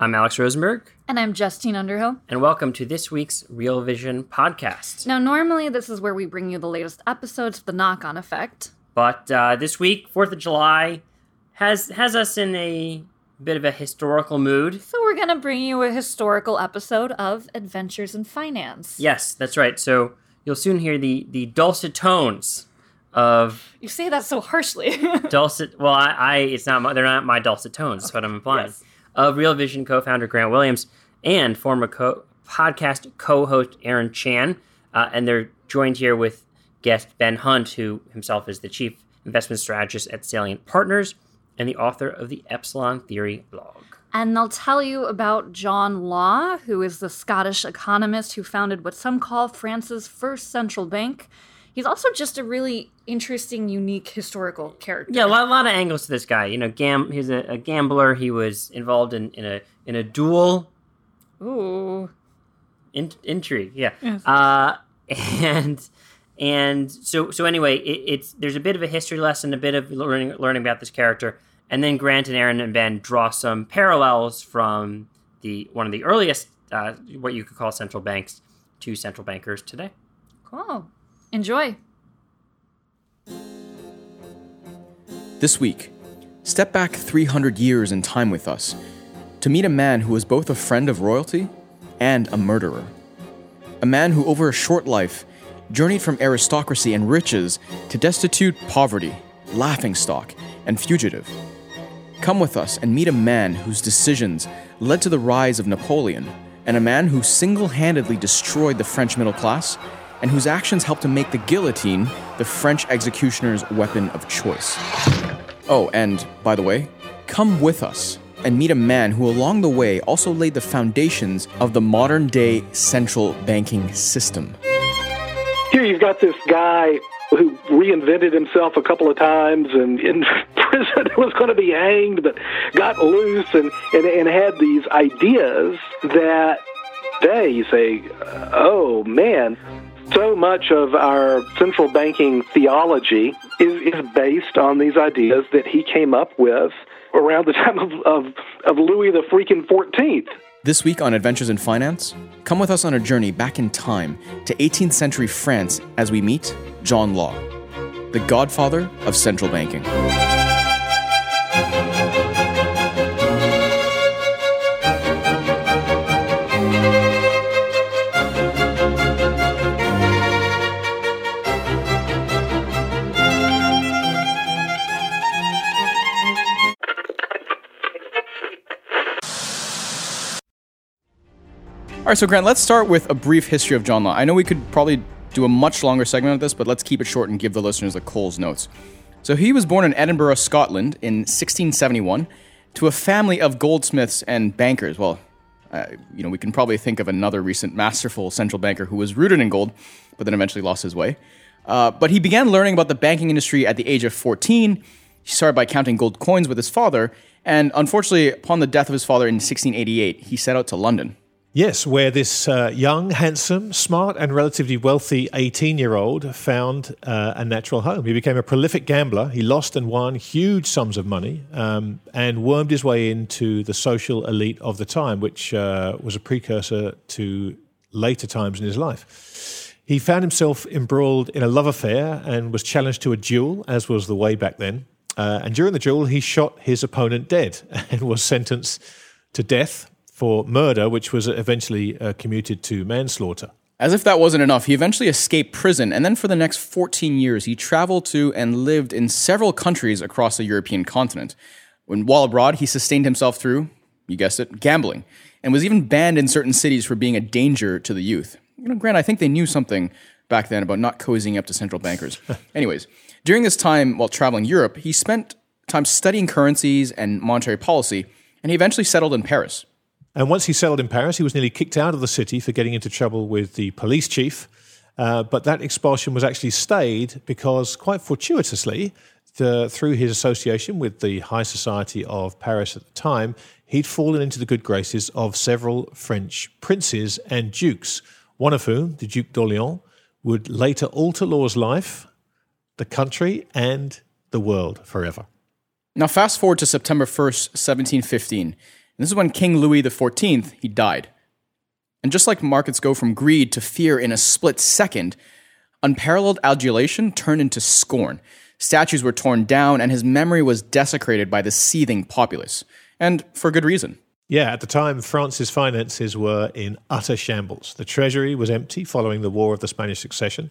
I'm Alex Rosenberg. And I'm Justine Underhill. And welcome to this week's Real Vision podcast. Now, normally this is where we bring you the latest episodes, of the knock on effect. But uh, this week, 4th of July, has has us in a bit of a historical mood. So we're going to bring you a historical episode of Adventures in Finance. Yes, that's right. So you'll soon hear the, the dulcet tones of. You say that so harshly. dulcet. Well, I, I it's not my, they're not my dulcet tones. That's what I'm implying. Yes of Real Vision co founder Grant Williams and former co- podcast co host Aaron Chan. Uh, and they're joined here with guest Ben Hunt, who himself is the chief investment strategist at Salient Partners and the author of the Epsilon Theory blog. And they'll tell you about John Law, who is the Scottish economist who founded what some call France's first central bank he's also just a really interesting, unique historical character. Yeah, a lot, a lot of angles to this guy. You know, gam he's a, a gambler. He was involved in, in a in a duel. Ooh, in, intrigue. Yeah. Yes. Uh, and and so so anyway, it, it's there's a bit of a history lesson, a bit of learning learning about this character, and then Grant and Aaron and Ben draw some parallels from the one of the earliest uh, what you could call central banks to central bankers today. Cool. Enjoy. This week, step back 300 years in time with us to meet a man who was both a friend of royalty and a murderer. A man who, over a short life, journeyed from aristocracy and riches to destitute poverty, laughingstock, and fugitive. Come with us and meet a man whose decisions led to the rise of Napoleon, and a man who single handedly destroyed the French middle class and whose actions helped to make the guillotine the French executioner's weapon of choice. Oh, and by the way, come with us and meet a man who along the way also laid the foundations of the modern day central banking system. Here you've got this guy who reinvented himself a couple of times and in prison was going to be hanged but got loose and, and, and had these ideas that today you say, oh man, so much of our central banking theology is, is based on these ideas that he came up with around the time of, of, of Louis the freaking 14th. This week on Adventures in Finance, come with us on a journey back in time to 18th century France as we meet John Law, the godfather of central banking. All right, so Grant, let's start with a brief history of John Law. I know we could probably do a much longer segment of this, but let's keep it short and give the listeners the Coles notes. So he was born in Edinburgh, Scotland in 1671 to a family of goldsmiths and bankers. Well, uh, you know, we can probably think of another recent masterful central banker who was rooted in gold, but then eventually lost his way. Uh, but he began learning about the banking industry at the age of 14. He started by counting gold coins with his father, and unfortunately, upon the death of his father in 1688, he set out to London. Yes, where this uh, young, handsome, smart, and relatively wealthy 18 year old found uh, a natural home. He became a prolific gambler. He lost and won huge sums of money um, and wormed his way into the social elite of the time, which uh, was a precursor to later times in his life. He found himself embroiled in a love affair and was challenged to a duel, as was the way back then. Uh, and during the duel, he shot his opponent dead and was sentenced to death for murder, which was eventually uh, commuted to manslaughter. As if that wasn't enough, he eventually escaped prison, and then for the next 14 years, he traveled to and lived in several countries across the European continent. When while abroad, he sustained himself through, you guessed it, gambling, and was even banned in certain cities for being a danger to the youth. You know, Grant, I think they knew something back then about not cozying up to central bankers. Anyways, during this time while traveling Europe, he spent time studying currencies and monetary policy, and he eventually settled in Paris. And once he settled in Paris, he was nearly kicked out of the city for getting into trouble with the police chief. Uh, but that expulsion was actually stayed because, quite fortuitously, the, through his association with the high society of Paris at the time, he'd fallen into the good graces of several French princes and dukes, one of whom, the Duc d'Orléans, would later alter Law's life, the country, and the world forever. Now, fast forward to September 1st, 1715. This is when King Louis XIV, he died. And just like markets go from greed to fear in a split second, unparalleled adulation turned into scorn. Statues were torn down, and his memory was desecrated by the seething populace. And for good reason. Yeah, at the time, France's finances were in utter shambles. The treasury was empty following the War of the Spanish Succession.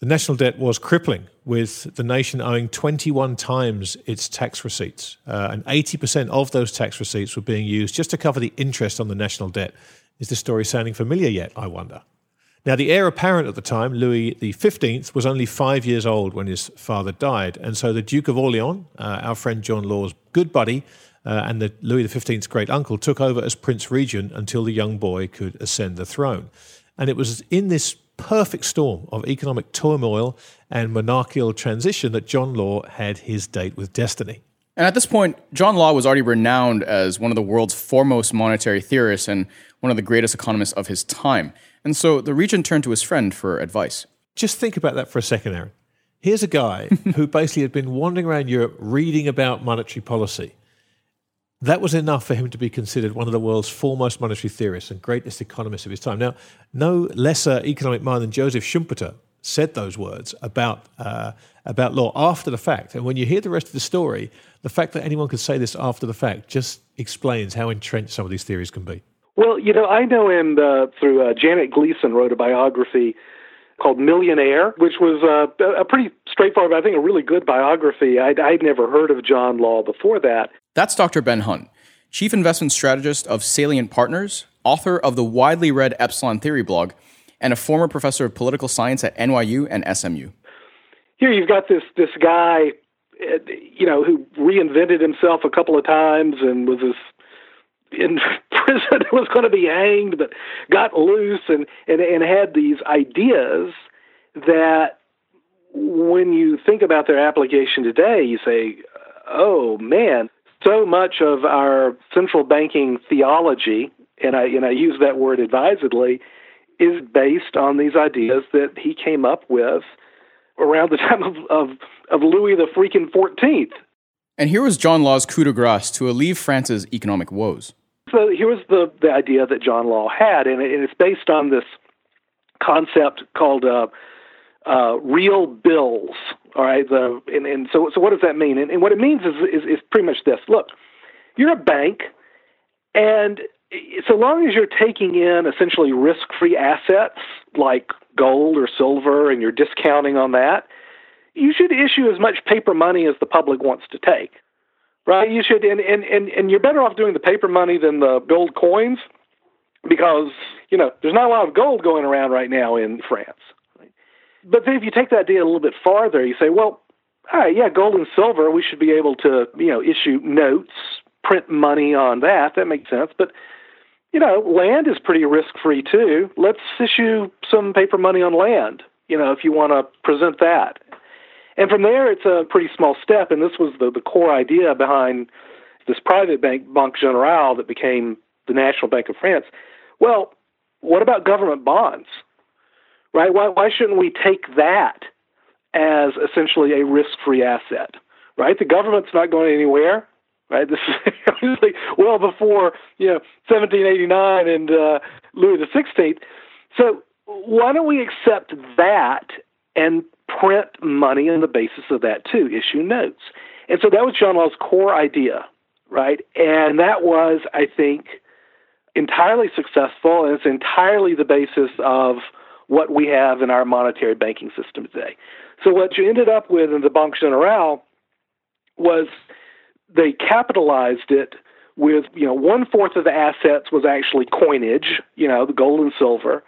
The national debt was crippling, with the nation owing 21 times its tax receipts. Uh, and 80% of those tax receipts were being used just to cover the interest on the national debt. Is this story sounding familiar yet, I wonder? Now, the heir apparent at the time, Louis XV, was only five years old when his father died. And so the Duke of Orleans, uh, our friend John Law's good buddy, uh, and the Louis XV's great uncle took over as Prince Regent until the young boy could ascend the throne. And it was in this perfect storm of economic turmoil and monarchical transition that John Law had his date with destiny. And at this point, John Law was already renowned as one of the world's foremost monetary theorists and one of the greatest economists of his time. And so the regent turned to his friend for advice. Just think about that for a second, Aaron. Here's a guy who basically had been wandering around Europe reading about monetary policy. That was enough for him to be considered one of the world's foremost monetary theorists and greatest economists of his time. Now, no lesser economic mind than Joseph Schumpeter said those words about uh, about law after the fact. And when you hear the rest of the story, the fact that anyone could say this after the fact just explains how entrenched some of these theories can be. Well, you know, I know him uh, through uh, Janet Gleeson wrote a biography called Millionaire, which was uh, a pretty straightforward, I think a really good biography. I'd, I'd never heard of John Law before that. That's Dr. Ben Hunt, Chief Investment Strategist of Salient Partners, author of the widely read Epsilon Theory blog, and a former professor of political science at NYU and SMU. Here you've got this this guy, uh, you know, who reinvented himself a couple of times and was this in prison was going to be hanged, but got loose and, and and had these ideas that when you think about their application today, you say, "Oh man, so much of our central banking theology, and I and I use that word advisedly, is based on these ideas that he came up with around the time of of, of Louis the freaking Fourteenth." And here was John Law's coup de grace to alleviate France's economic woes. So here was the the idea that John Law had, and, it, and it's based on this concept called uh, uh, real bills. All right, the and, and so so what does that mean? And, and what it means is, is is pretty much this. Look, you're a bank, and so long as you're taking in essentially risk-free assets like gold or silver, and you're discounting on that, you should issue as much paper money as the public wants to take right? You should, and, and, and, and you're better off doing the paper money than the gold coins because, you know, there's not a lot of gold going around right now in France. But then if you take that idea a little bit farther, you say, well, all right, yeah, gold and silver, we should be able to, you know, issue notes, print money on that. That makes sense. But, you know, land is pretty risk free too. Let's issue some paper money on land, you know, if you want to present that. And from there, it's a pretty small step. And this was the, the core idea behind this private bank, Banque Generale, that became the National Bank of France. Well, what about government bonds? Right? Why, why shouldn't we take that as essentially a risk free asset? Right? The government's not going anywhere. Right? This is obviously well before you know 1789 and uh, Louis the Sixteenth. So why don't we accept that and print money on the basis of that too, issue notes. And so that was John Law's core idea, right? And that was, I think, entirely successful, and it's entirely the basis of what we have in our monetary banking system today. So what you ended up with in the Banque Generale was they capitalized it with you know one fourth of the assets was actually coinage, you know, the gold and silver,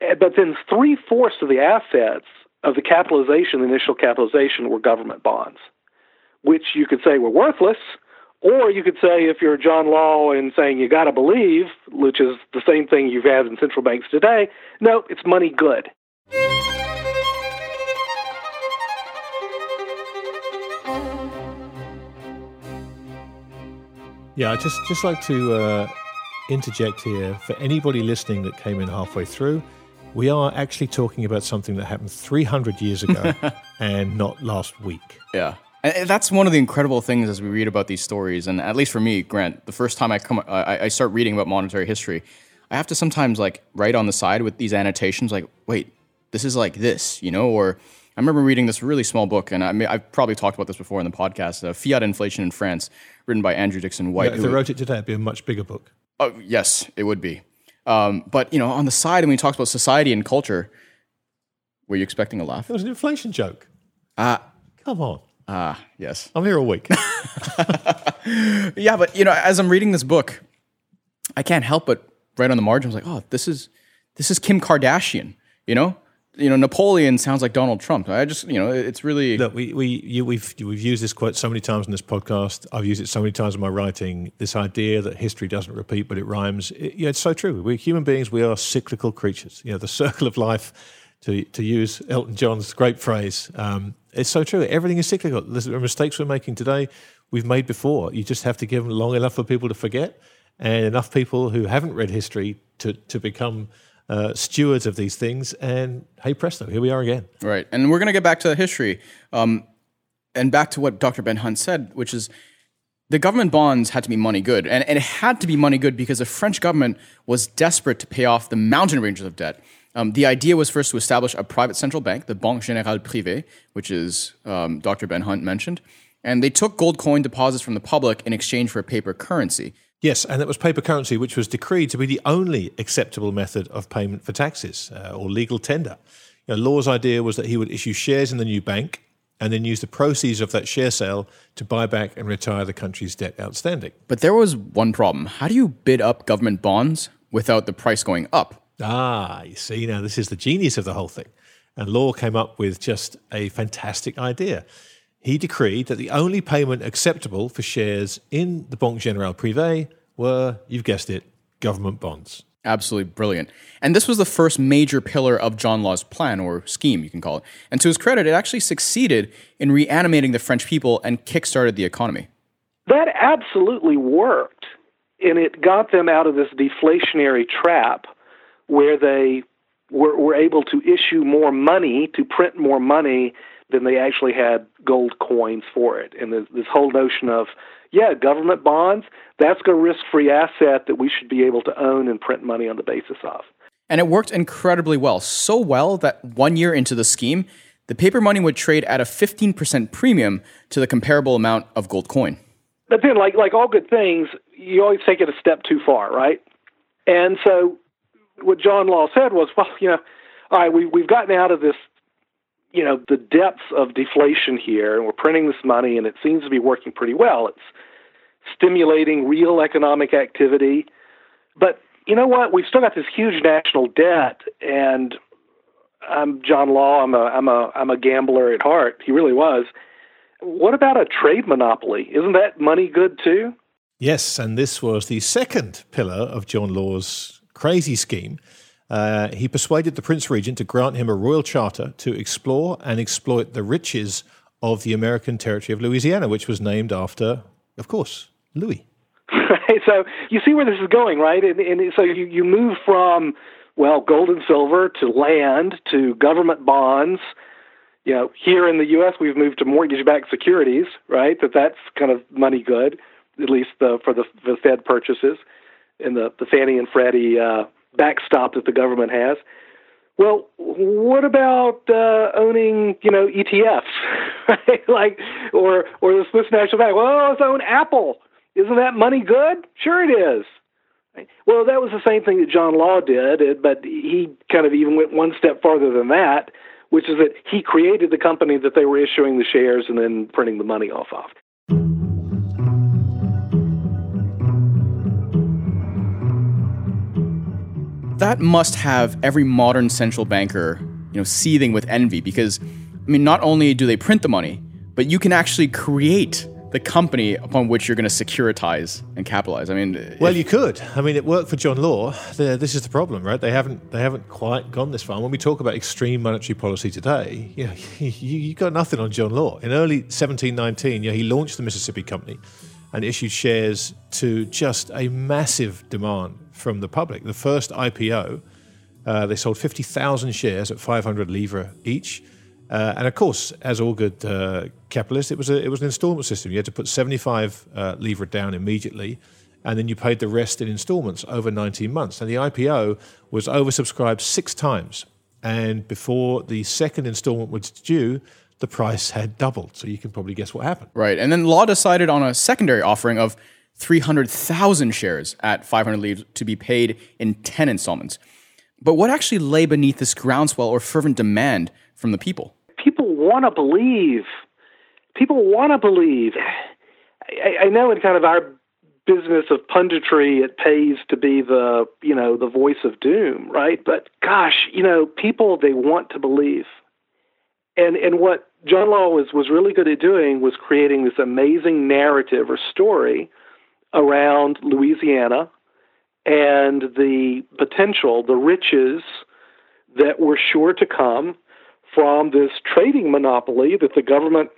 eh, but then three fourths of the assets of the capitalization, the initial capitalization, were government bonds, which you could say were worthless, or you could say if you're John Law and saying you got to believe, which is the same thing you've had in central banks today, no, it's money good. Yeah, I just just like to uh, interject here for anybody listening that came in halfway through. We are actually talking about something that happened 300 years ago and not last week. Yeah. And that's one of the incredible things as we read about these stories. And at least for me, Grant, the first time I come, I, I start reading about monetary history, I have to sometimes like write on the side with these annotations, like, wait, this is like this, you know? Or I remember reading this really small book, and I mean, I've probably talked about this before in the podcast, uh, Fiat Inflation in France, written by Andrew Dickson White. Yeah, if they wrote it today, it'd be a much bigger book. Oh, yes, it would be. Um, but, you know, on the side, when he talks about society and culture, were you expecting a laugh? It was an inflation joke. Ah, Come on. ah, yes. I'm here all week. Yeah, but you know, as I'm reading this book, I can't help but write on the margin. I was like, oh, this is this is Kim Kardashian. You know, you know, Napoleon sounds like Donald Trump. I just, you know, it's really Look, we, we, you, we've, we've used this quote so many times in this podcast. I've used it so many times in my writing. This idea that history doesn't repeat, but it rhymes. It, yeah, it's so true. We're human beings. We are cyclical creatures. You know, the circle of life, to, to use Elton John's great phrase, um, it's so true. Everything is cyclical. The mistakes we're making today, we've made before. You just have to give them long enough for people to forget and enough people who haven't read history to, to become uh, stewards of these things. And hey, presto, here we are again. Right. And we're going to get back to the history um, and back to what Dr. Ben Hunt said, which is the government bonds had to be money good. And, and it had to be money good because the French government was desperate to pay off the mountain ranges of debt. Um, the idea was first to establish a private central bank, the Banque Générale Privée, which is um, Dr. Ben Hunt mentioned. And they took gold coin deposits from the public in exchange for a paper currency. Yes, and that was paper currency, which was decreed to be the only acceptable method of payment for taxes uh, or legal tender. You know, Law's idea was that he would issue shares in the new bank and then use the proceeds of that share sale to buy back and retire the country's debt outstanding. But there was one problem. How do you bid up government bonds without the price going up? Ah, you see, now this is the genius of the whole thing. And Law came up with just a fantastic idea. He decreed that the only payment acceptable for shares in the Banque Générale Privée were, you've guessed it, government bonds. Absolutely brilliant. And this was the first major pillar of John Law's plan, or scheme, you can call it. And to his credit, it actually succeeded in reanimating the French people and kickstarted the economy. That absolutely worked. And it got them out of this deflationary trap where they were, were able to issue more money, to print more money than they actually had gold coins for it. And this, this whole notion of, yeah, government bonds, that's a risk free asset that we should be able to own and print money on the basis of. And it worked incredibly well. So well that one year into the scheme, the paper money would trade at a 15% premium to the comparable amount of gold coin. But then, like like all good things, you always take it a step too far, right? And so, what John Law said was, well, you know, all right, we we've gotten out of this, you know, the depths of deflation here, and we're printing this money, and it seems to be working pretty well. It's stimulating real economic activity, but you know what? We've still got this huge national debt, and I'm John Law. I'm a I'm a I'm a gambler at heart. He really was. What about a trade monopoly? Isn't that money good too? Yes, and this was the second pillar of John Law's crazy scheme. Uh, he persuaded the Prince Regent to grant him a royal charter to explore and exploit the riches of the American territory of Louisiana, which was named after, of course, Louis. Right. So you see where this is going, right? And, and so you, you move from well, gold and silver to land to government bonds. You know, here in the U.S., we've moved to mortgage-backed securities, right? That that's kind of money good, at least the, for the, the Fed purchases and the the Fannie and Freddie uh, backstop that the government has. Well, what about uh, owning, you know, ETFs, right? like, or or the Swiss National Bank? Well, let's own Apple. Isn't that money good? Sure, it is. Well, that was the same thing that John Law did, but he kind of even went one step farther than that, which is that he created the company that they were issuing the shares and then printing the money off of. That must have every modern central banker, you know, seething with envy because I mean, not only do they print the money, but you can actually create the company upon which you're going to securitize and capitalize. I mean, well, you could. I mean, it worked for John Law. This is the problem, right? They haven't they haven't quite gone this far. when we talk about extreme monetary policy today, you know, you, you got nothing on John Law. In early 1719, you know, he launched the Mississippi Company and issued shares to just a massive demand from the public. The first IPO, uh, they sold 50,000 shares at 500 livres each. Uh, and of course, as all good uh, capitalists, it was a, it was an installment system. You had to put 75 uh, livre down immediately, and then you paid the rest in installments over 19 months. And the IPO was oversubscribed six times. And before the second installment was due, the price had doubled. So you can probably guess what happened. Right. And then Law decided on a secondary offering of 300,000 shares at 500 livres to be paid in 10 installments. But what actually lay beneath this groundswell or fervent demand from the people? people want to believe. People want to believe. I, I know in kind of our business of punditry, it pays to be the you know the voice of doom, right? But gosh, you know, people they want to believe, and and what John Law was was really good at doing was creating this amazing narrative or story around Louisiana and the potential, the riches that were sure to come from this trading monopoly that the government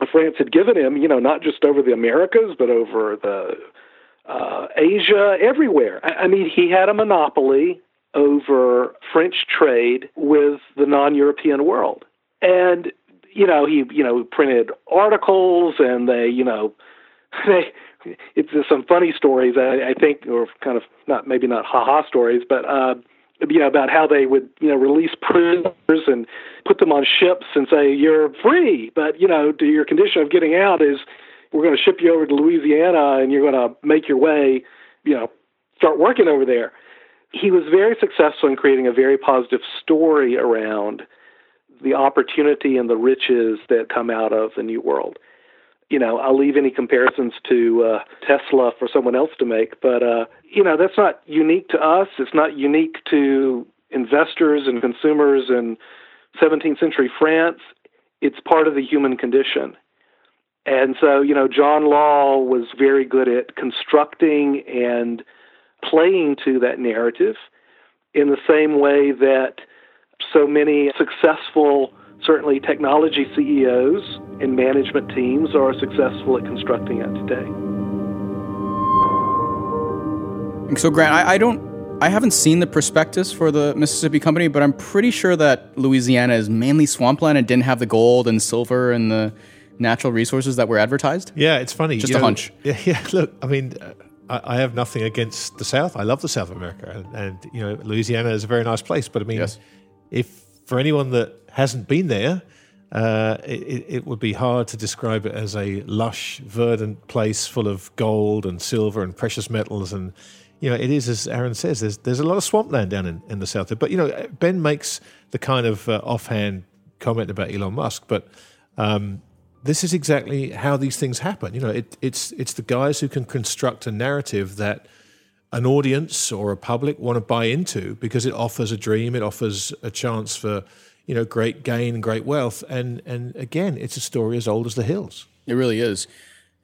of France had given him, you know, not just over the Americas, but over the uh, Asia, everywhere. I, I mean, he had a monopoly over French trade with the non-European world, and you know, he you know printed articles, and they you know they it's some funny stories I, I think, or kind of not maybe not ha ha stories, but. uh you know, about how they would, you know, release prisoners and put them on ships and say, you're free, but, you know, your condition of getting out is we're going to ship you over to Louisiana and you're going to make your way, you know, start working over there. He was very successful in creating a very positive story around the opportunity and the riches that come out of the New World you know, I'll leave any comparisons to uh, Tesla for someone else to make. But, uh, you know, that's not unique to us. It's not unique to investors and consumers in 17th century France. It's part of the human condition. And so, you know, John Law was very good at constructing and playing to that narrative in the same way that so many successful certainly technology CEOs and management teams are successful at constructing it today. So, Grant, I, I don't I haven't seen the prospectus for the Mississippi Company, but I'm pretty sure that Louisiana is mainly swampland and didn't have the gold and silver and the natural resources that were advertised. Yeah, it's funny. Just you a know, hunch. Yeah, yeah, look, I mean, uh, I, I, have nothing against the South. I love the South of America, and, and, you know, Louisiana is a very nice place. But I mean, yes. if for anyone that hasn't been there, uh, it, it, would be hard to describe it as a lush, verdant place full of gold and silver and precious metals. And, you know, it is, as Aaron says, there's, there's a lot of swampland down in, in the south. But, you know, Ben makes the kind of uh, offhand comment about Elon Musk, but um, this is exactly how these things happen. You know, it, it's, it's the guys who can construct a narrative that an audience or a public want to buy into because it offers a dream, it offers a chance for you know, great gain and great wealth. And and again, it's a story as old as the hills. It really is.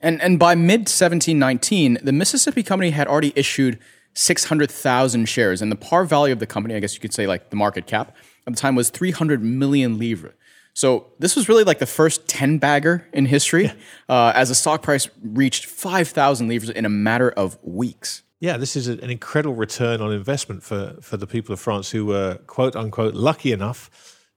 And and by mid 1719, the Mississippi Company had already issued 600,000 shares, and the par value of the company, I guess you could say like the market cap at the time was 300 million livres. So this was really like the first 10 bagger in history, yeah. uh, as the stock price reached 5,000 livres in a matter of weeks. Yeah, this is an incredible return on investment for, for the people of France who were quote unquote lucky enough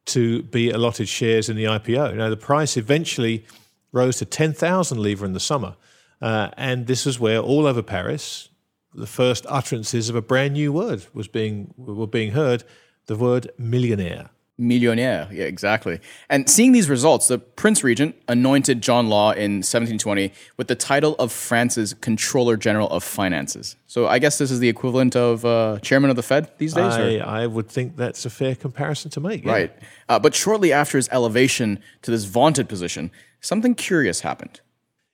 to be allotted shares in the IPO. Now, the price eventually rose to 10,000 livres in the summer. Uh, and this was where all over Paris, the first utterances of a brand new word was being, were being heard, the word millionaire. Millionaire, yeah, exactly. And seeing these results, the Prince Regent anointed John Law in 1720 with the title of France's Controller General of Finances. So I guess this is the equivalent of uh, Chairman of the Fed these days? I, I, would think that's a fair comparison to make. Yeah. Right. Uh, but shortly after his elevation to this vaunted position, something curious happened.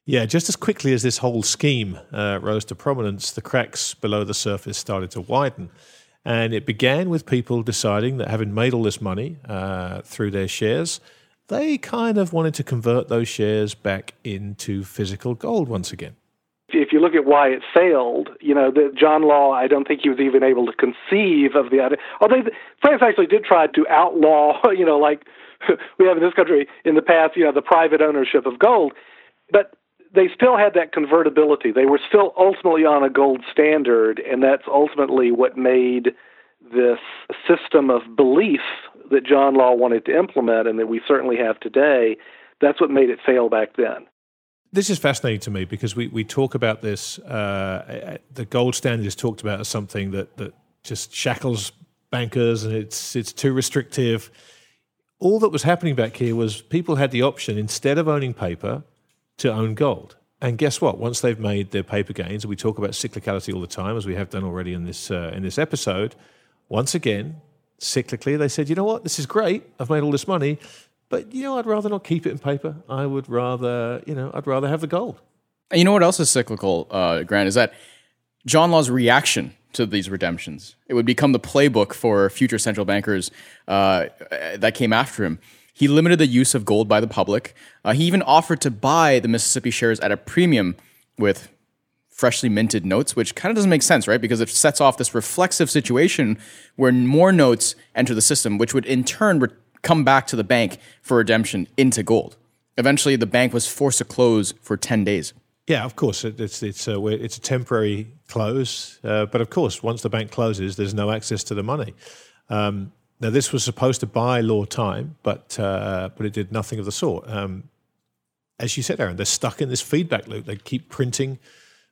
Yeah, just as quickly as this whole scheme uh, rose to prominence, the cracks below the surface started to widen. And it began with people deciding that having made all this money uh, through their shares, they kind of wanted to convert those shares back into physical gold once again. If you look at why it failed, you know, the John Law, I don't think he was even able to conceive of the idea. Although France actually did try to outlaw, you know, like we have in this country in the past, you know, the private ownership of gold. But they still had that convertibility. They were still ultimately on a gold standard, and that's ultimately what made this system of belief that John Law wanted to implement and that we certainly have today, that's what made it fail back then. This is fascinating to me because we, we talk about this. Uh, the gold standard is talked about as something that, that just shackles bankers and it's it's too restrictive. All that was happening back here was people had the option instead of owning paper to own gold. And guess what? Once they've made their paper gains, we talk about cyclicality all the time, as we have done already in this uh, in this episode. Once again, cyclically, they said, "You know what? This is great. I've made all this money, but you know, I'd rather not keep it in paper. I would rather, you know, I'd rather have the gold." And you know what else is cyclical, uh, Grant? Is that John Law's reaction to these redemptions? It would become the playbook for future central bankers uh, that came after him. He limited the use of gold by the public. Uh, he even offered to buy the Mississippi shares at a premium with freshly minted notes, which kind of doesn't make sense, right? Because it sets off this reflexive situation where more notes enter the system, which would in turn re- come back to the bank for redemption into gold. Eventually, the bank was forced to close for 10 days. Yeah, of course, it's it's a, it's a temporary close, uh, but of course, once the bank closes, there's no access to the money. Um, now, this was supposed to buy law time, but uh, but it did nothing of the sort. Um, as you said, Aaron, they're stuck in this feedback loop. They keep printing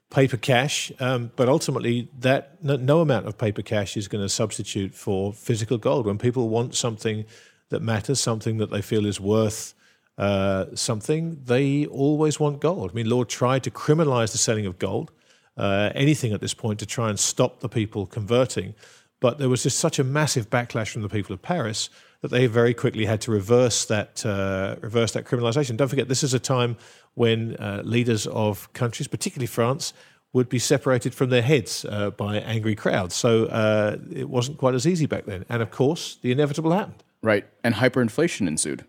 paper cash, um, but ultimately, that no, no, amount of paper cash is going to substitute for physical gold. When people want something that matters, something that they feel is worth uh, something, they always want gold. I mean, Law tried to criminalize the selling of gold, uh, anything at this point, to try and stop the people converting. But there was just such a massive backlash from the people of Paris that they very quickly had to reverse that uh, reverse that criminalisation. Don't forget, this is a time when uh, leaders of countries, particularly France, would be separated from their heads uh, by angry crowds. So uh, it wasn't quite as easy back then. And of course, the inevitable happened. Right, and hyperinflation ensued.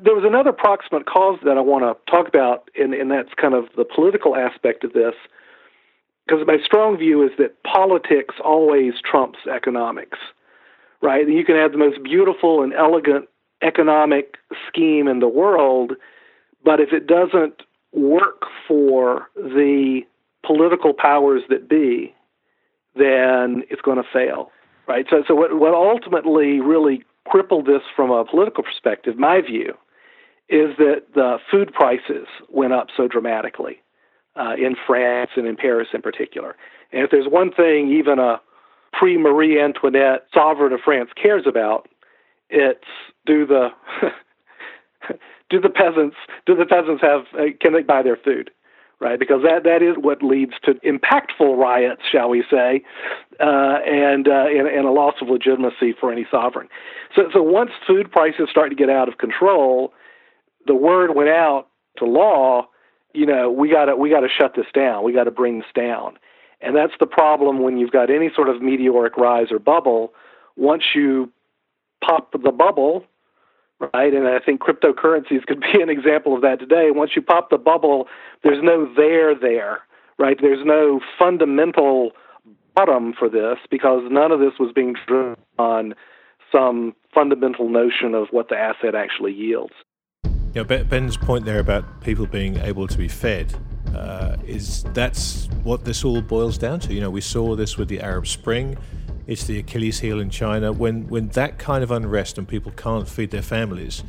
There was another proximate cause that I want to talk about, and, and that's kind of the political aspect of this because my strong view is that politics always trumps economics, right? You can have the most beautiful and elegant economic scheme in the world, but if it doesn't work for the political powers that be, then it's going to fail, right? So, so what, what ultimately really crippled this from a political perspective, my view, is that the food prices went up so dramatically uh, in France and in Paris in particular. And if there's one thing even a pre Marie Antoinette sovereign of France cares about, it's do the do the peasants do the peasants have uh, can they buy their food right because that that is what leads to impactful riots shall we say uh, and, uh, and and a loss of legitimacy for any sovereign so so once food prices start to get out of control the word went out to law you know, we got to we got to shut this down. We got to bring this down. And that's the problem when you've got any sort of meteoric rise or bubble. Once you pop the bubble, right? And I think cryptocurrencies could be an example of that today. Once you pop the bubble, there's no there there, right? There's no fundamental bottom for this because none of this was being driven on some fundamental notion of what the asset actually yields. You know, Ben's point there about people being able to be fed uh, is that's what this all boils down to. You know, we saw this with the Arab Spring. It's the Achilles heel in China. When when that kind of unrest and people can't feed their families,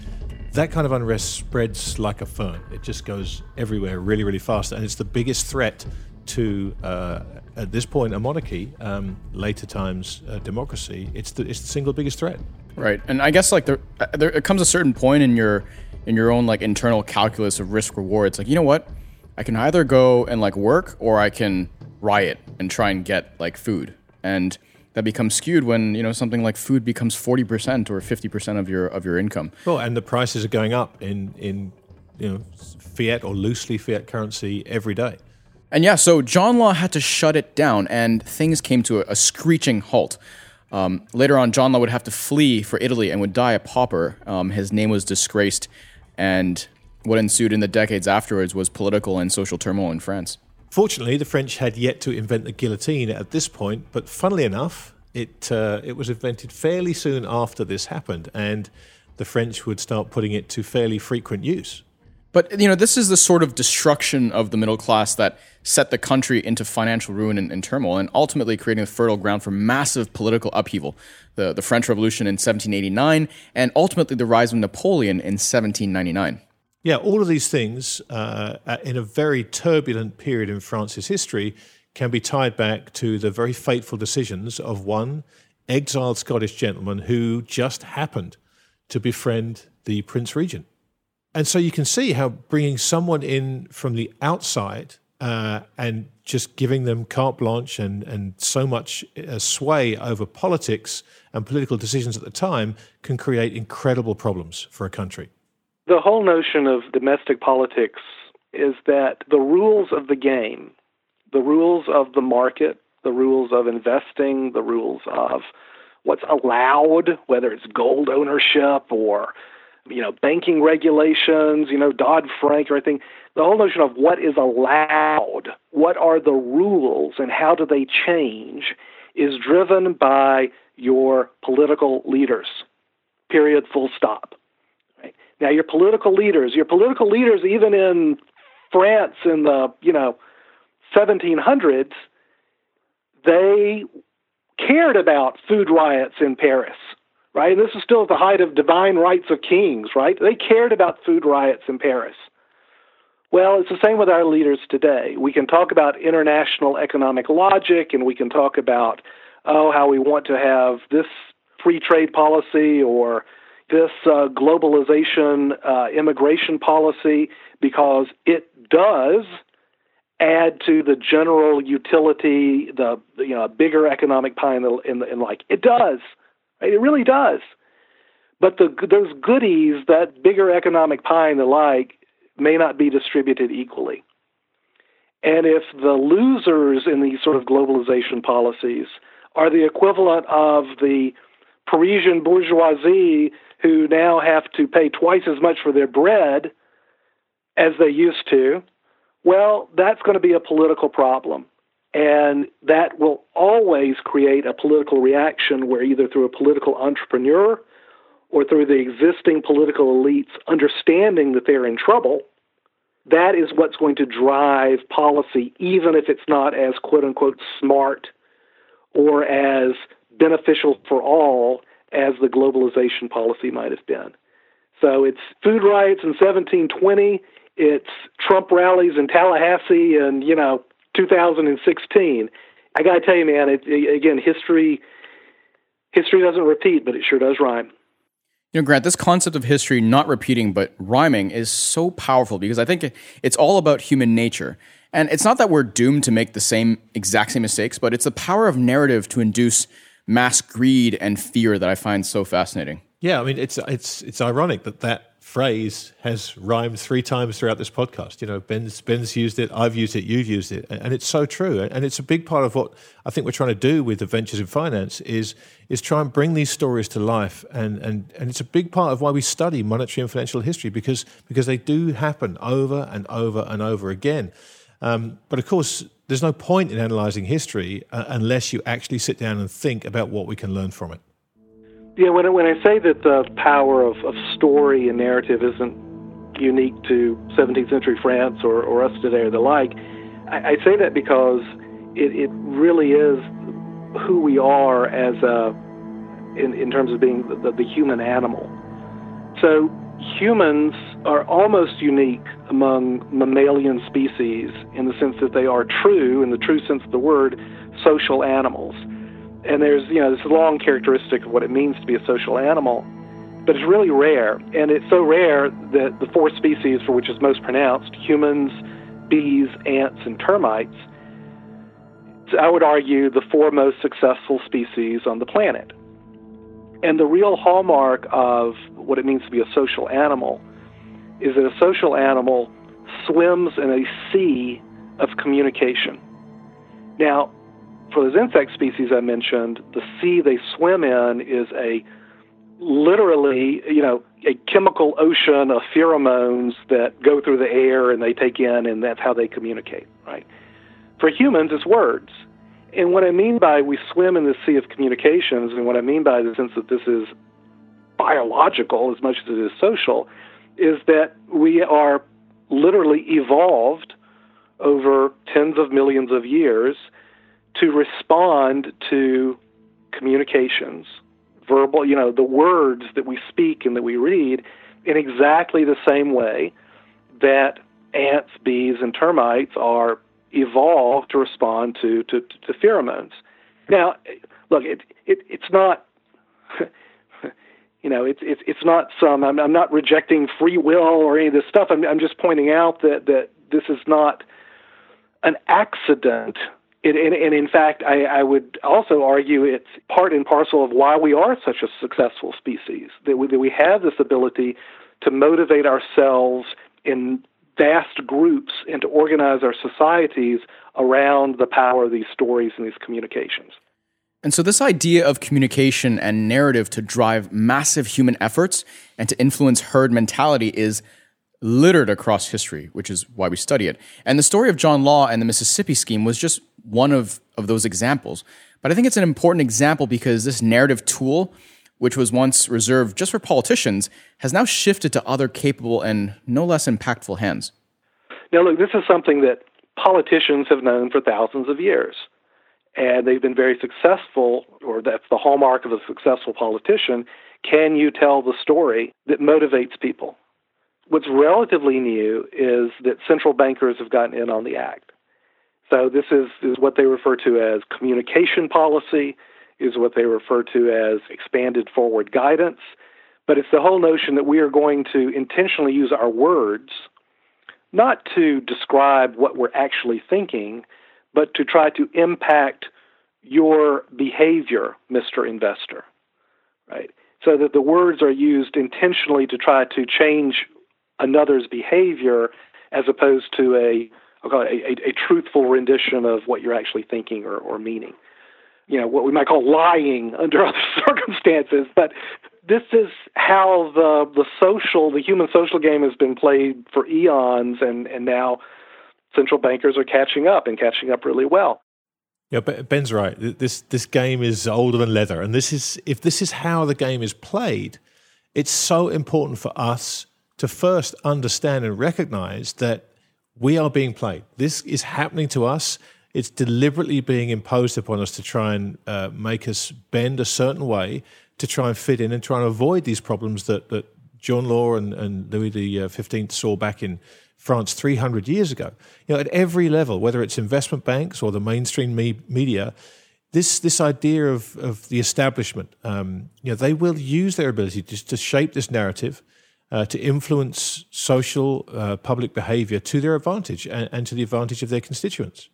that kind of unrest spreads like a fern. It just goes everywhere really, really fast, and it's the biggest threat to uh, at this point a monarchy, um, later times a democracy, it's the, it's the single biggest threat. Right, and I guess like there, uh, there it comes a certain point in your in your own like internal calculus of risk reward. It's like you know what, I can either go and like work or I can riot and try and get like food, and that becomes skewed when you know something like food becomes forty percent or fifty percent of your of your income. Well, and the prices are going up in in you know fiat or loosely fiat currency every day. And yeah, so John Law had to shut it down, and things came to a, a screeching halt. Um, later on, John Law would have to flee for Italy and would die a pauper. Um, his name was disgraced, and what ensued in the decades afterwards was political and social turmoil in France. Fortunately, the French had yet to invent the guillotine at this point, but funnily enough, it uh, it was invented fairly soon after this happened, and the French would start putting it to fairly frequent use. But you know, this is the sort of destruction of the middle class that set the country into financial ruin and, and, turmoil, and ultimately creating a fertile ground for massive political upheaval. The the French Revolution in 1789, and ultimately the rise of Napoleon in 1799. Yeah, all of these things uh, in a very turbulent period in France's history can be tied back to the very fateful decisions of one exiled Scottish gentleman who just happened to befriend the Prince Regent. And so you can see how bringing someone in from the outside uh, and just giving them carte blanche and, and so much uh, sway over politics and political decisions at the time can create incredible problems for a country. The whole notion of domestic politics is that the rules of the game, the rules of the market, the rules of investing, the rules of what's allowed, whether it's gold ownership or you know, banking regulations, you know, Dodd Frank or anything. The whole notion of what is allowed, what are the rules, and how do they change is driven by your political leaders. Period, full stop. Right? Now, your political leaders, your political leaders, even in France in the, you know, 1700s, they cared about food riots in Paris right? And this is still at the height of divine rights of kings, right? They cared about food riots in Paris. Well, it's the same with our leaders today. We can talk about international economic logic and we can talk about, oh, how we want to have this free trade policy or this uh, globalization uh, immigration policy because it does add to the general utility, the you know bigger economic pie in the in, the, in like it does. It really does. But the, those goodies, that bigger economic pie and the like, may not be distributed equally. And if the losers in these sort of globalization policies are the equivalent of the Parisian bourgeoisie who now have to pay twice as much for their bread as they used to, well, that's going to be a political problem. And that will always create a political reaction where either through a political entrepreneur or through the existing political elites understanding that they're in trouble, that is what's going to drive policy, even if it's not as quote unquote smart or as beneficial for all as the globalization policy might have been. So it's food riots in 1720, it's Trump rallies in Tallahassee and, you know, 2016. I got to tell you, man, it, again, history history doesn't repeat, but it sure does rhyme. You know, Grant, this concept of history not repeating but rhyming is so powerful because I think it's all about human nature. And it's not that we're doomed to make the same exact same mistakes, but it's the power of narrative to induce mass greed and fear that I find so fascinating. Yeah, I mean, it's it's it's ironic that that phrase has rhymed three times throughout this podcast. You know, Ben's Ben's used it, I've used it, you've used it, and it's so true. And it's a big part of what I think we're trying to do with Adventures in Finance is is try and bring these stories to life. And and and it's a big part of why we study monetary and financial history because because they do happen over and over and over again. Um, but of course, there's no point in analyzing history uh, unless you actually sit down and think about what we can learn from it. Yeah, when I, when I say that the power of, of story and narrative isn't unique to 17th century France or, or us today or the like, I, I say that because it, it really is who we are as a, in, in terms of being the, the human animal. So humans are almost unique among mammalian species in the sense that they are true, in the true sense of the word, social animals. And there's, you know, this long characteristic of what it means to be a social animal, but it's really rare. And it's so rare that the four species for which it's most pronounced humans, bees, ants, and termites I would argue, the four most successful species on the planet. And the real hallmark of what it means to be a social animal is that a social animal swims in a sea of communication. Now, for those insect species I mentioned, the sea they swim in is a literally, you know, a chemical ocean of pheromones that go through the air and they take in, and that's how they communicate, right? For humans, it's words. And what I mean by we swim in the sea of communications, and what I mean by the sense that this is biological as much as it is social, is that we are literally evolved over tens of millions of years to respond to communications, verbal, you know, the words that we speak and that we read in exactly the same way that ants, bees, and termites are evolved to respond to, to, to pheromones. Now, look, it, it, it's not, you know, it's, it's, it's not some, I'm, I'm not rejecting free will or any of this stuff. I'm, I'm just pointing out that, that this is not an accident. It, and, and, in fact, I, I, would also argue it's part and parcel of why we are such a successful species, that we, that we have this ability to motivate ourselves in vast groups and to organize our societies around the power of these stories and these communications. And so, this idea of communication and narrative to drive massive human efforts and to influence herd mentality is littered across history, which is why we study it. And the story of John Law and the Mississippi Scheme was just one of, of those examples. But I think it's an important example because this narrative tool which was once reserved just for politicians, has now shifted to other capable and no less impactful hands. Now, look, this is something that politicians have known for thousands of years. And they've been very successful, or that's the hallmark of a successful politician. Can you tell the story that motivates people? What's relatively new is that central bankers have gotten in on the act. So, this is, is what they refer to as communication policy is what they refer to as expanded forward guidance. But it's the whole notion that we are going to intentionally use our words not to describe what we're actually thinking, but to try to impact your behavior, Mr. Investor. Right? So that the words are used intentionally to try to change another's behavior as opposed to a, a, a, a truthful rendition of what you're actually thinking or, or meaning. You know what we might call lying under other circumstances but this is how the the social the human social game has been played for eons and and now central bankers are catching up and catching up really well. Yeah ben's right. This this game is older than leather and this is if this is how the game is played it's so important for us to first understand and recognize that we are being played. This is happening to us. It's deliberately being imposed upon us to try and uh, make us bend a certain way to try and fit in and try and avoid these problems that, that John Law and, and Louis XV uh, saw back in France 300 years ago. You know, at every level, whether it's investment banks or the mainstream me- media, this this idea of, of the establishment, um, you know, they will use their ability to, to shape this narrative, uh, to influence social uh, public behavior to their advantage and, and to the advantage of their constituents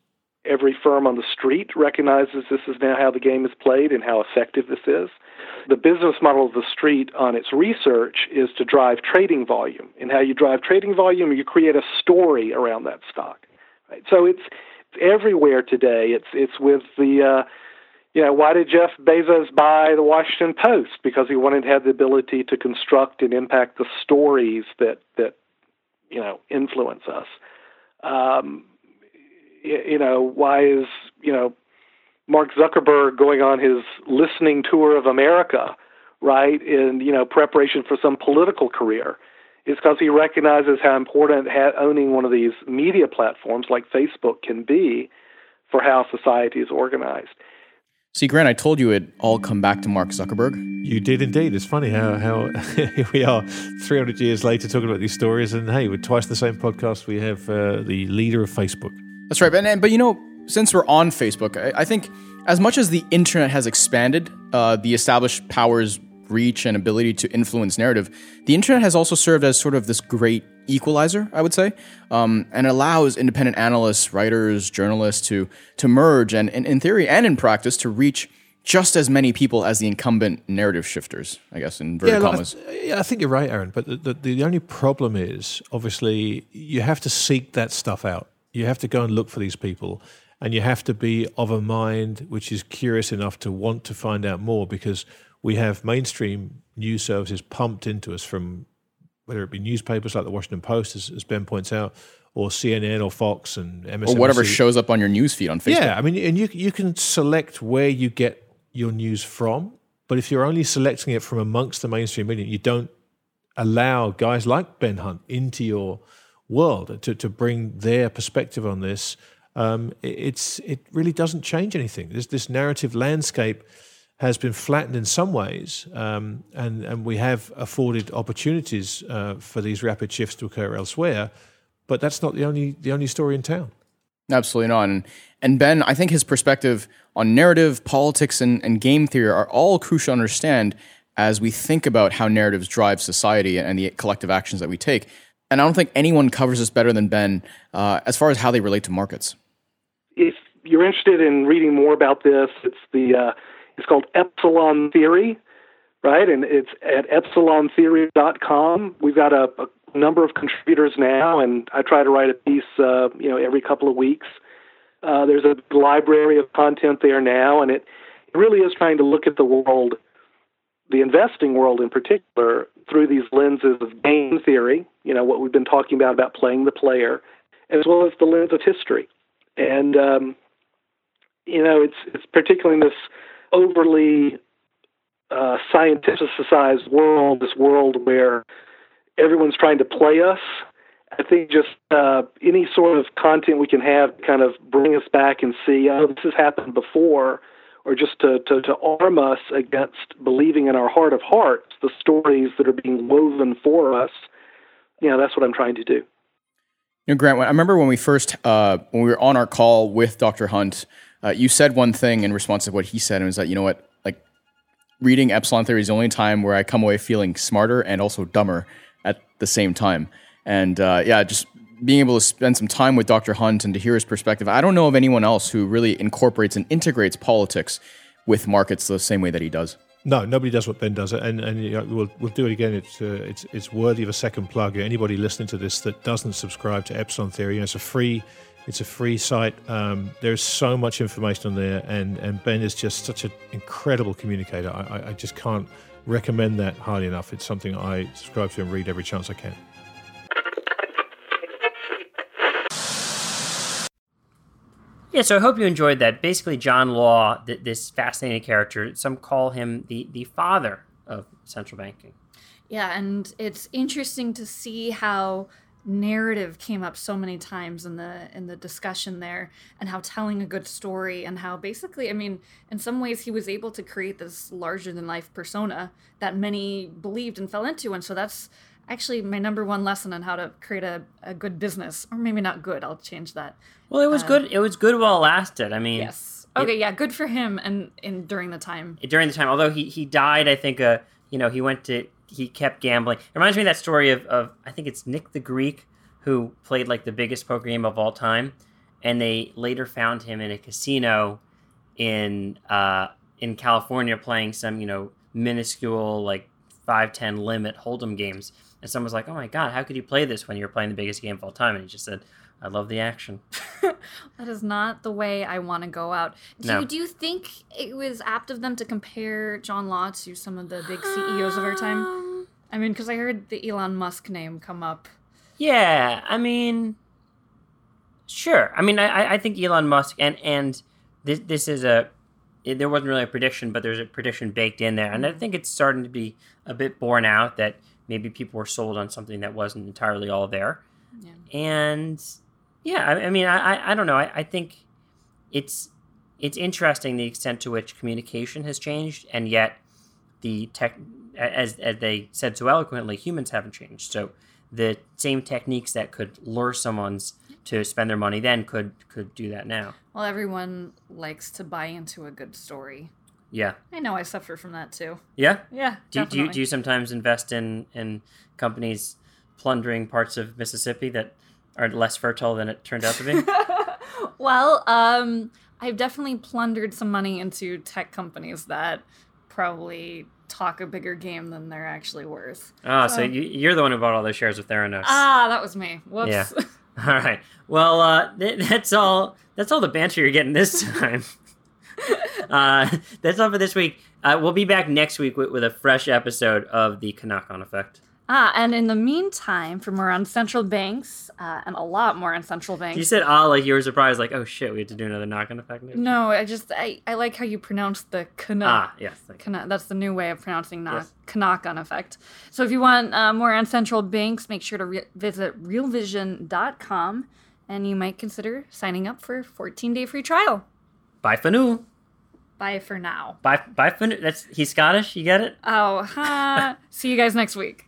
every firm on the street recognizes this is now how the game is played and how effective this is. The business model of the street on its research is to drive trading volume. And how you drive trading volume, you create a story around that stock. Right? So it's, it's everywhere today. It's it's with the uh, you know, why did Jeff Bezos buy the Washington Post? Because he wanted to have the ability to construct and impact the stories that that you know influence us. Um, you know, why is, you know, Mark Zuckerberg going on his listening tour of America, right, in, you know, preparation for some political career? Is because he recognizes how important ha- owning one of these media platforms like Facebook can be for how society is organized. See, Grant, I told you it'd all come back to Mark Zuckerberg. You did indeed. It's funny how, how here we are 300 years later talking about these stories. And hey, with twice the same podcast, we have uh, the leader of Facebook. That's right. But, but you know, since we're on Facebook, I, I think as much as the internet has expanded uh, the established powers' reach and ability to influence narrative, the internet has also served as sort of this great equalizer, I would say, um, and allows independent analysts, writers, journalists to to merge and, and in theory and in practice to reach just as many people as the incumbent narrative shifters, I guess, in very yeah, commas. I, yeah, I think you're right, Aaron. But the, the, the only problem is, obviously, you have to seek that stuff out. You have to go and look for these people, and you have to be of a mind which is curious enough to want to find out more because we have mainstream news services pumped into us from whether it be newspapers like the Washington Post, as, as Ben points out, or CNN or Fox and MSNBC. Or whatever shows up on your news feed on Facebook. Yeah, I mean, and you you can select where you get your news from, but if you're only selecting it from amongst the mainstream media, you don't allow guys like Ben Hunt into your world to, to bring their perspective on this. Um, it, it's it really doesn't change anything. This this narrative landscape has been flattened in some ways, um, and and we have afforded opportunities uh, for these rapid shifts to occur elsewhere. But that's not the only the only story in town. Absolutely not. And, and Ben, I think his perspective on narrative, politics, and, and game theory are all crucial to understand as we think about how narratives drive society and the collective actions that we take. And I don't think anyone covers this better than Ben uh, as far as how they relate to markets. If you're interested in reading more about this, it's the uh, it's called Epsilon Theory, right? And it's at epsilontheory.com. We've got a, a number of contributors now, and I try to write a piece, uh, you know, every couple of weeks. Uh, there's a library of content there now, and it, it really is trying to look at the world, the investing world in particular, through these lenses of game theory, you know, what we've been talking about, about playing the player, as well as the lens of history. And, um, you know, it's, it's particularly in this overly uh, scientificized world, this world where everyone's trying to play us. I think just uh, any sort of content we can have kind of bring us back and see, oh, this has happened before, or just to, to, to arm us against believing in our heart of hearts the stories that are being woven for us. You know, that's what I'm trying to do. You know, Grant, I remember when we first, uh, when we were on our call with Dr. Hunt, uh, you said one thing in response to what he said, and it was that, you know what, like reading Epsilon Theory is the only time where I come away feeling smarter and also dumber at the same time. And uh, yeah, just being able to spend some time with Dr. Hunt and to hear his perspective. I don't know of anyone else who really incorporates and integrates politics with markets the same way that he does. No, nobody does what Ben does, and and you know, we'll we'll do it again. It's uh, it's it's worthy of a second plug. Anybody listening to this that doesn't subscribe to Epsilon Theory, you know, it's a free it's a free site. Um, there's so much information on there, and and Ben is just such an incredible communicator. I, I just can't recommend that highly enough. It's something I subscribe to and read every chance I can. Yeah, so I hope you enjoyed that. Basically, John Law, th- this fascinating character, some call him the, the father of central banking. Yeah, and it's interesting to see how narrative came up so many times in the in the discussion there and how telling a good story and how basically i mean in some ways he was able to create this larger than life persona that many believed and fell into. And so that's actually my number one lesson on how to create a, a good business or maybe not good i'll change that. Well it was uh, good it was good while it lasted. I mean yes. Okay it, yeah good for him and in during the time. During the time although he he died i think uh you know he went to he kept gambling. It reminds me of that story of, of I think it's Nick the Greek who played like the biggest poker game of all time, and they later found him in a casino in uh, in California playing some you know minuscule like five ten limit hold'em games, and someone was like, "Oh my god, how could you play this when you're playing the biggest game of all time?" And he just said. I love the action. that is not the way I want to go out. Do, no. you, do you think it was apt of them to compare John Law to some of the big CEOs of our time? I mean, because I heard the Elon Musk name come up. Yeah, I mean, sure. I mean, I, I think Elon Musk and and this this is a it, there wasn't really a prediction, but there's a prediction baked in there, and I mm-hmm. think it's starting to be a bit borne out that maybe people were sold on something that wasn't entirely all there. Yeah. And yeah, I, I mean, I, I don't know. I, I think it's it's interesting the extent to which communication has changed, and yet the tech, as as they said so eloquently, humans haven't changed. So the same techniques that could lure someone's to spend their money then could could do that now. Well, everyone likes to buy into a good story. Yeah. I know I suffer from that too. Yeah. Yeah. Do, do you do you sometimes invest in in companies plundering parts of Mississippi that are less fertile than it turned out to be? Well, um, I've definitely plundered some money into tech companies that probably talk a bigger game than they're actually worth. Ah, so you, you're the one who bought all those shares with Theranos. Ah, that was me. Whoops. Yeah. All right. Well, uh, th- that's all. That's all the banter you're getting this time. uh, that's all for this week. Uh, we'll be back next week with, with a fresh episode of the Kanakon Effect. Ah, and in the meantime, for more on central banks, uh, and a lot more on central banks. You said ah like you were surprised, like oh shit, we have to do another knock-on effect. Next no, I just I, I like how you pronounce the kana. Ah, yes. Kana, that's the new way of pronouncing knock, Yes. Kanakon effect. So if you want uh, more on central banks, make sure to re- visit realvision.com and you might consider signing up for a 14 day free trial. Bye for now. Bye for now. Bye. Bye for. That's he's Scottish. You get it? Oh, ha. See you guys next week.